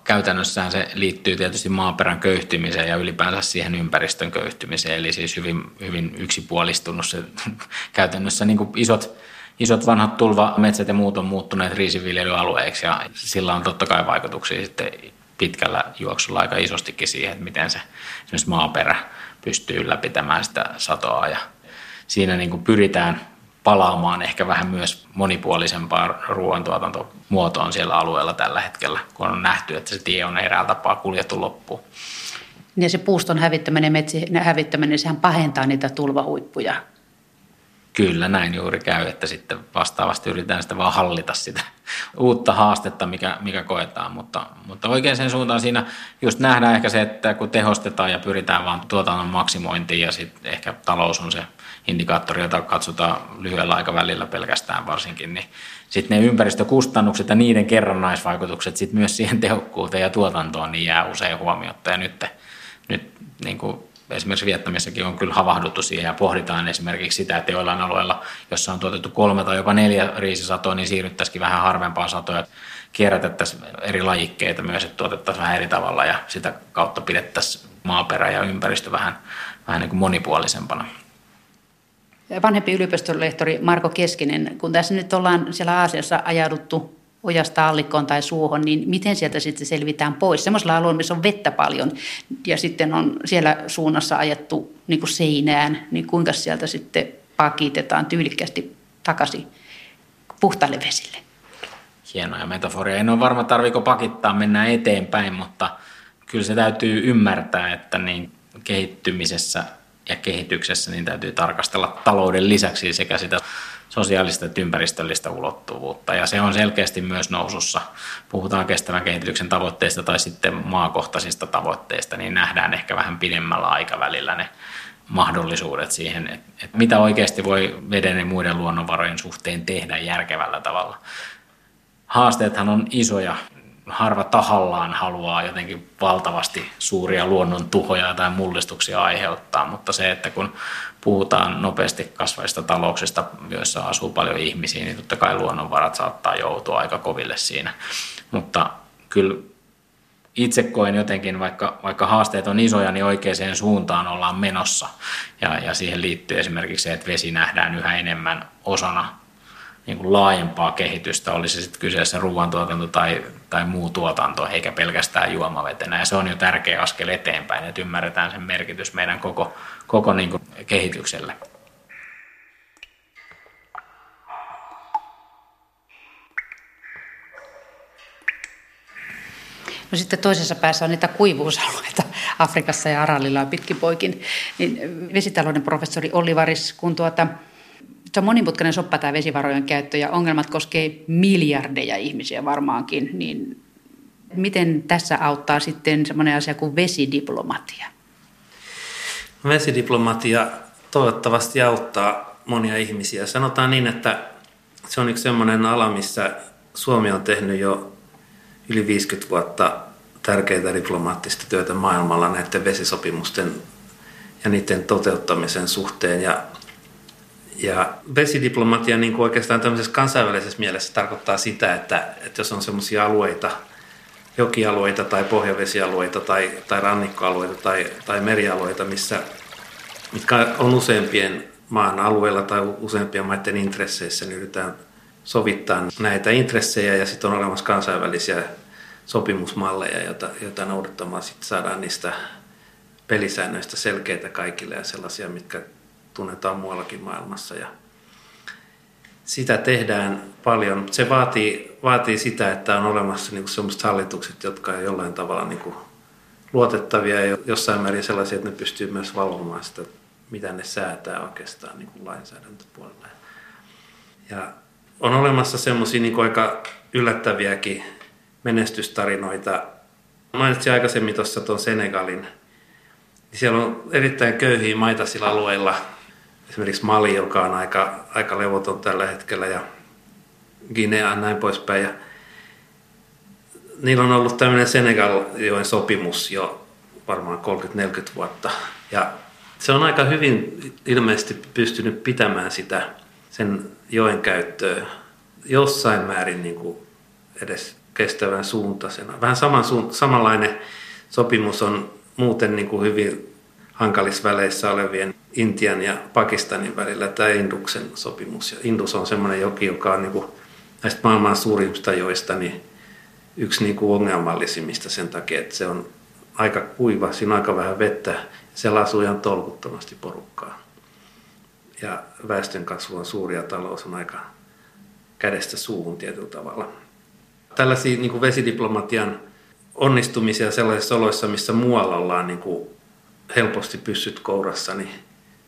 Käytännössään se liittyy tietysti maaperän köyhtymiseen ja ylipäänsä siihen ympäristön köyhtymiseen, eli siis hyvin, hyvin yksipuolistunut se käytännössä niin kuin isot, isot vanhat tulvametsät ja muut on muuttuneet riisiviljelyalueiksi ja sillä on totta kai vaikutuksia sitten pitkällä juoksulla aika isostikin siihen, että miten se esimerkiksi maaperä pystyy ylläpitämään sitä satoa. Ja siinä niin kuin pyritään palaamaan ehkä vähän myös monipuolisempaan ruoantuotantomuotoon siellä alueella tällä hetkellä, kun on nähty, että se tie on eräällä tapaa kuljettu loppuun. Ja se puuston hävittäminen, metsien hävittäminen, sehän pahentaa niitä tulvahuippuja Kyllä näin juuri käy, että sitten vastaavasti yritetään sitä vaan hallita sitä uutta haastetta, mikä, mikä koetaan. Mutta, mutta oikein sen suuntaan siinä just nähdään ehkä se, että kun tehostetaan ja pyritään vaan tuotannon maksimointiin ja sitten ehkä talous on se indikaattori, jota katsotaan lyhyellä aikavälillä pelkästään varsinkin, niin sitten ne ympäristökustannukset ja niiden kerrannaisvaikutukset sitten myös siihen tehokkuuteen ja tuotantoon niin jää usein huomiota. Ja nyt, nyt niin kuin esimerkiksi Vietnamissakin on kyllä havahduttu siihen ja pohditaan esimerkiksi sitä, että joillain alueilla, jossa on tuotettu kolme tai jopa neljä riisisatoa, niin siirryttäisiin vähän harvempaan satoja. Kierrätettäisiin eri lajikkeita myös, että tuotettaisiin vähän eri tavalla ja sitä kautta pidettäisiin maaperä ja ympäristö vähän, vähän niin kuin monipuolisempana. Vanhempi yliopistolehtori Marko Keskinen, kun tässä nyt ollaan siellä Aasiassa ajauduttu ojasta allikkoon tai suohon, niin miten sieltä sitten selvitään pois? Semmoisella alueella, missä on vettä paljon ja sitten on siellä suunnassa ajettu niin kuin seinään, niin kuinka sieltä sitten pakitetaan tyylikkästi takaisin puhtaalle vesille? hienoja metaforia. En ole varma, tarviko pakittaa, mennä eteenpäin, mutta kyllä se täytyy ymmärtää, että niin kehittymisessä ja kehityksessä niin täytyy tarkastella talouden lisäksi sekä sitä sosiaalista että ympäristöllistä ulottuvuutta. Ja se on selkeästi myös nousussa. Puhutaan kestävän kehityksen tavoitteista tai sitten maakohtaisista tavoitteista, niin nähdään ehkä vähän pidemmällä aikavälillä ne mahdollisuudet siihen, että mitä oikeasti voi veden ja muiden luonnonvarojen suhteen tehdä järkevällä tavalla. Haasteethan on isoja. Harva tahallaan haluaa jotenkin valtavasti suuria luonnon tuhoja tai mullistuksia aiheuttaa, mutta se, että kun puhutaan nopeasti kasvavista talouksista, joissa asuu paljon ihmisiä, niin totta kai luonnonvarat saattaa joutua aika koville siinä. Mutta kyllä itse koen jotenkin, vaikka, vaikka haasteet on isoja, niin oikeaan suuntaan ollaan menossa. Ja, ja siihen liittyy esimerkiksi se, että vesi nähdään yhä enemmän osana niin kuin laajempaa kehitystä, olisi sitten kyseessä ruoantuotanto tai, tai muu tuotanto, eikä pelkästään juomavetenä. Ja se on jo tärkeä askel eteenpäin, että ymmärretään sen merkitys meidän koko, koko niin kuin kehitykselle. No sitten toisessa päässä on niitä kuivuusalueita Afrikassa ja Aralilla ja pitkin poikin. Niin vesitalouden professori Olivaris, kun tuota, se on monimutkainen soppa tämä vesivarojen käyttö ja ongelmat koskee miljardeja ihmisiä varmaankin, niin miten tässä auttaa sitten semmoinen asia kuin vesidiplomatia? Vesidiplomatia toivottavasti auttaa monia ihmisiä. Sanotaan niin, että se on yksi semmoinen ala, missä Suomi on tehnyt jo yli 50 vuotta tärkeitä diplomaattista työtä maailmalla näiden vesisopimusten ja niiden toteuttamisen suhteen. Ja, ja vesidiplomatia niin kuin oikeastaan tämmöisessä kansainvälisessä mielessä tarkoittaa sitä, että, että jos on semmoisia alueita, jokialueita tai pohjavesialueita tai, tai rannikkoalueita tai, tai merialueita, missä, mitkä on useampien maan alueilla tai useampien maiden intresseissä, niin yritetään sovittaa näitä intressejä ja sitten on olemassa kansainvälisiä sopimusmalleja, joita, joita noudattamaan sitten saadaan niistä pelisäännöistä selkeitä kaikille ja sellaisia, mitkä tunnetaan muuallakin maailmassa. Ja sitä tehdään paljon. Se vaatii, vaatii sitä, että on olemassa niin sellaiset hallitukset, jotka on jollain tavalla niin kuin luotettavia ja jossain määrin sellaisia, että ne pystyy myös valvomaan sitä, mitä ne säätää oikeastaan niin kuin lainsäädäntöpuolella. Ja on olemassa semmoisia niin aika yllättäviäkin menestystarinoita. Mainitsin aikaisemmin tuossa tuon Senegalin. Siellä on erittäin köyhiä maita sillä alueella. Esimerkiksi Mali, joka on aika, aika levoton tällä hetkellä ja Guinea ja näin poispäin. Ja niillä on ollut tämmöinen Senegaljoen sopimus jo varmaan 30-40 vuotta. Ja se on aika hyvin ilmeisesti pystynyt pitämään sitä sen joen käyttöä jossain määrin niin kuin edes kestävän suuntaisena. Vähän saman, samanlainen sopimus on muuten niin kuin hyvin hankalissa väleissä olevien Intian ja Pakistanin välillä tämä Induksen sopimus. Ja Indus on semmoinen joki, joka on niin kuin näistä maailman suurimmista joista niin yksi niin kuin ongelmallisimmista sen takia, että se on aika kuiva, siinä on aika vähän vettä ja siellä asuu ihan tolkuttomasti porukkaa. Ja väestön kasvu on suuri ja talous on aika kädestä suuhun tietyllä tavalla tällaisia niin kuin vesidiplomatian onnistumisia sellaisissa oloissa, missä muualla ollaan niin kuin helposti pyssyt kourassa, niin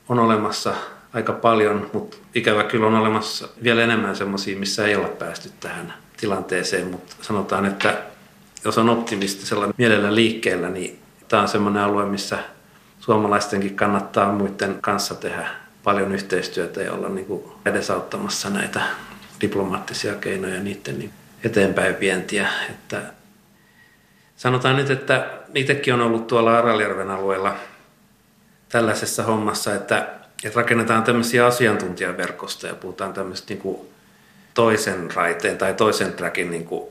on olemassa aika paljon, mutta ikävä kyllä on olemassa vielä enemmän sellaisia, missä ei ole päästy tähän tilanteeseen, mutta sanotaan, että jos on optimistisella mielellä liikkeellä, niin tämä on sellainen alue, missä suomalaistenkin kannattaa muiden kanssa tehdä paljon yhteistyötä ja olla niin kuin edesauttamassa näitä diplomaattisia keinoja niiden niin eteenpäin vientiä. Että sanotaan nyt, että itsekin on ollut tuolla Araljärven alueella tällaisessa hommassa, että, että rakennetaan tämmöisiä asiantuntijaverkostoja, puhutaan tämmöistä niin kuin toisen raiteen tai toisen trackin niin kuin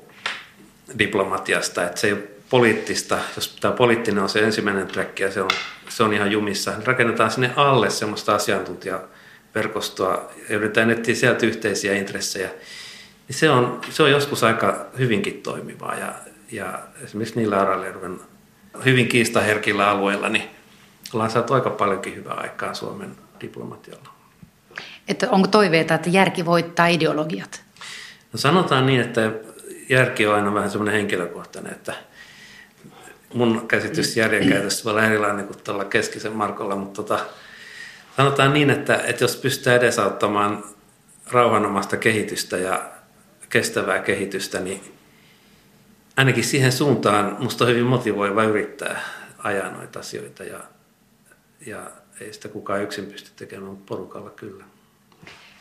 diplomatiasta, että se ei ole poliittista, jos tämä poliittinen on se ensimmäinen track ja se on, se on ihan jumissa, niin rakennetaan sinne alle semmoista asiantuntijaverkostoa ja yritetään etsiä sieltä yhteisiä intressejä niin se on, se on joskus aika hyvinkin toimivaa. Ja, ja esimerkiksi niillä Aralierven hyvin kiistaherkillä alueilla, niin ollaan saatu aika paljonkin hyvää aikaa Suomen diplomatialla. Että onko toiveita, että järki voittaa ideologiat? No sanotaan niin, että järki on aina vähän semmoinen henkilökohtainen, että mun käsitys järjenkäytöstä voi olla erilainen kuin tuolla keskisen Markolla, mutta tota, sanotaan niin, että, että jos pystyy edesauttamaan rauhanomasta kehitystä ja kestävää kehitystä, niin ainakin siihen suuntaan musta on hyvin motivoiva yrittää ajaa noita asioita ja, ja ei sitä kukaan yksin pysty tekemään, mutta porukalla kyllä.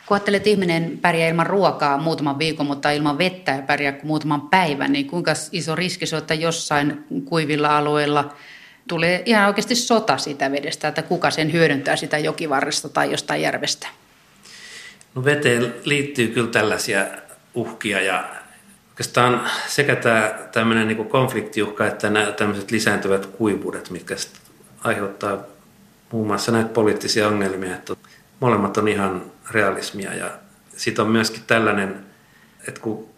Kun ajattelet, että ihminen pärjää ilman ruokaa muutaman viikon, mutta ilman vettä ja pärjää kuin muutaman päivän, niin kuinka iso riski se on, että jossain kuivilla alueilla tulee ihan oikeasti sota siitä vedestä, että kuka sen hyödyntää sitä jokivarresta tai jostain järvestä? No veteen liittyy kyllä tällaisia uhkia ja oikeastaan sekä tämä tämmöinen niin konfliktiuhka että nämä tämmöiset lisääntyvät kuivuudet, mitkä aiheuttaa muun muassa näitä poliittisia ongelmia, että molemmat on ihan realismia. Ja sitten on myöskin tällainen, että kun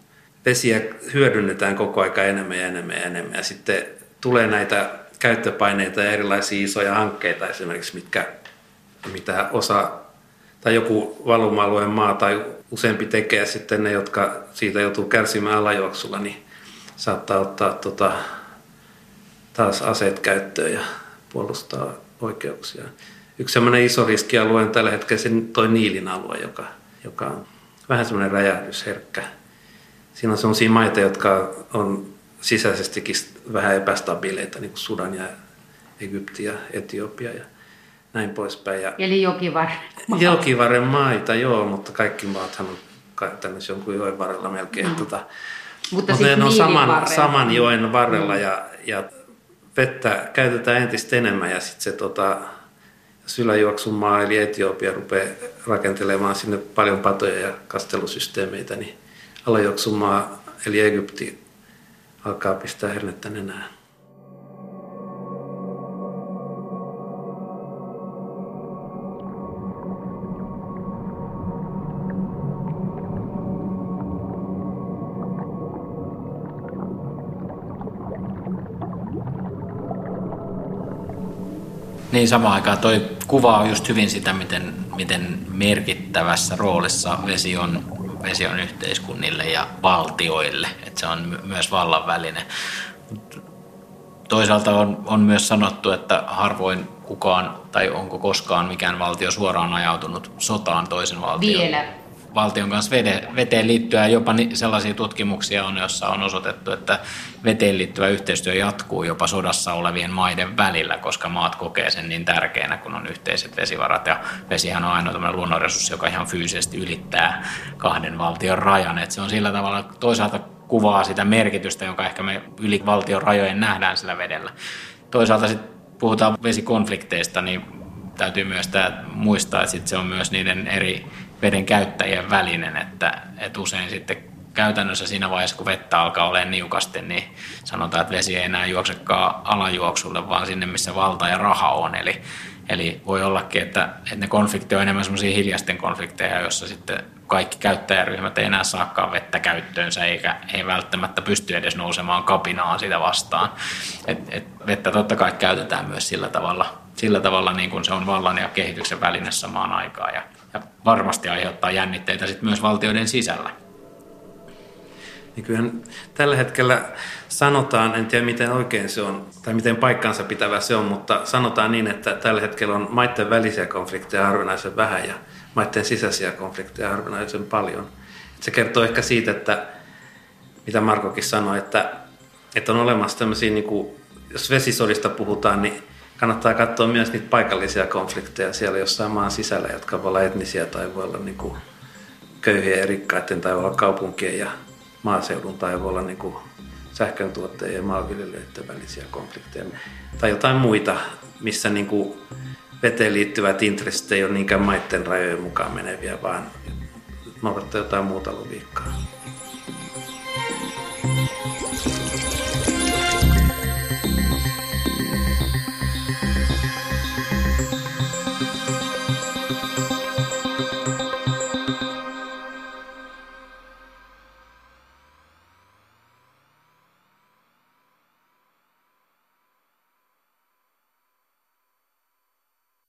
vesiä hyödynnetään koko aika enemmän ja enemmän ja enemmän ja sitten tulee näitä käyttöpaineita ja erilaisia isoja hankkeita esimerkiksi, mitkä, mitä osa tai joku valuma-alueen maa tai useampi tekee sitten ne, jotka siitä joutuu kärsimään alajuoksulla, niin saattaa ottaa tota, taas aseet käyttöön ja puolustaa oikeuksia. Yksi semmoinen iso riskialue on tällä hetkellä se toi Niilin alue, joka, joka on vähän semmoinen räjähdysherkkä. Siinä on semmoisia maita, jotka on sisäisestikin vähän epästabiileita, niin kuin Sudan ja Egypti ja Etiopia ja näin poispäin. Ja Eli jokivarren maita. Jokivarren maita, joo, mutta kaikki maathan on tämmöisen jonkun joen varrella melkein. Mm. Tota, mutta mutta siis ne on saman, varrella. saman joen varrella mm. ja, ja vettä käytetään entistä enemmän ja sitten se tota, jos yläjuoksun maa eli Etiopia rupeaa rakentelemaan sinne paljon patoja ja kastelusysteemeitä, niin alajuoksun maa eli Egypti alkaa pistää hernettä nenään. Niin samaan aikaan toi kuvaa just hyvin sitä, miten, miten merkittävässä roolissa vesi on, vesi on yhteiskunnille ja valtioille. Että se on myös vallan väline. Toisaalta on, on myös sanottu, että harvoin kukaan tai onko koskaan mikään valtio suoraan ajautunut sotaan toisen valtion. Vielä valtion kanssa veteen liittyen jopa sellaisia tutkimuksia on, joissa on osoitettu, että veteen liittyvä yhteistyö jatkuu jopa sodassa olevien maiden välillä, koska maat kokee sen niin tärkeänä, kun on yhteiset vesivarat. Ja vesihän on ainoa tämmöinen luonnonresurssi, joka ihan fyysisesti ylittää kahden valtion rajan. Et se on sillä tavalla toisaalta kuvaa sitä merkitystä, joka ehkä me yli valtion rajojen nähdään sillä vedellä. Toisaalta sitten puhutaan vesikonflikteista, niin täytyy myös tämä muistaa, että sit se on myös niiden eri veden käyttäjien välinen, että, että usein sitten käytännössä siinä vaiheessa, kun vettä alkaa olemaan niukasti, niin sanotaan, että vesi ei enää juoksekaan alajuoksulle, vaan sinne, missä valta ja raha on. Eli, eli voi ollakin, että, että ne konfliktit on enemmän semmoisia hiljaisten konflikteja, joissa sitten kaikki käyttäjäryhmät ei enää saakaan vettä käyttöönsä, eikä ei välttämättä pysty edes nousemaan kapinaan sitä vastaan. Et, et vettä totta kai käytetään myös sillä tavalla, sillä tavalla niin kuin se on vallan ja kehityksen väline samaan aikaan. Ja ja varmasti aiheuttaa jännitteitä sit myös valtioiden sisällä. Niin kyllähän tällä hetkellä sanotaan, en tiedä miten oikein se on, tai miten paikkansa pitävä se on, mutta sanotaan niin, että tällä hetkellä on maiden välisiä konflikteja harvinaisen vähän ja maiden sisäisiä konflikteja harvinaisen paljon. Se kertoo ehkä siitä, että mitä Markokin sanoi, että, että on olemassa tämmöisiä, niin kuin, jos vesisodista puhutaan, niin kannattaa katsoa myös niitä paikallisia konflikteja siellä jossain maan sisällä, jotka voi olla etnisiä tai voi olla niin kuin köyhien ja rikkaiden tai voi olla kaupunkien ja maaseudun tai voi olla niin kuin sähköntuottajien ja maanviljelijöiden välisiä konflikteja tai jotain muita, missä niin kuin veteen liittyvät intressit ei ole niinkään maiden rajojen mukaan meneviä, vaan noudattaa jotain muuta logiikkaa.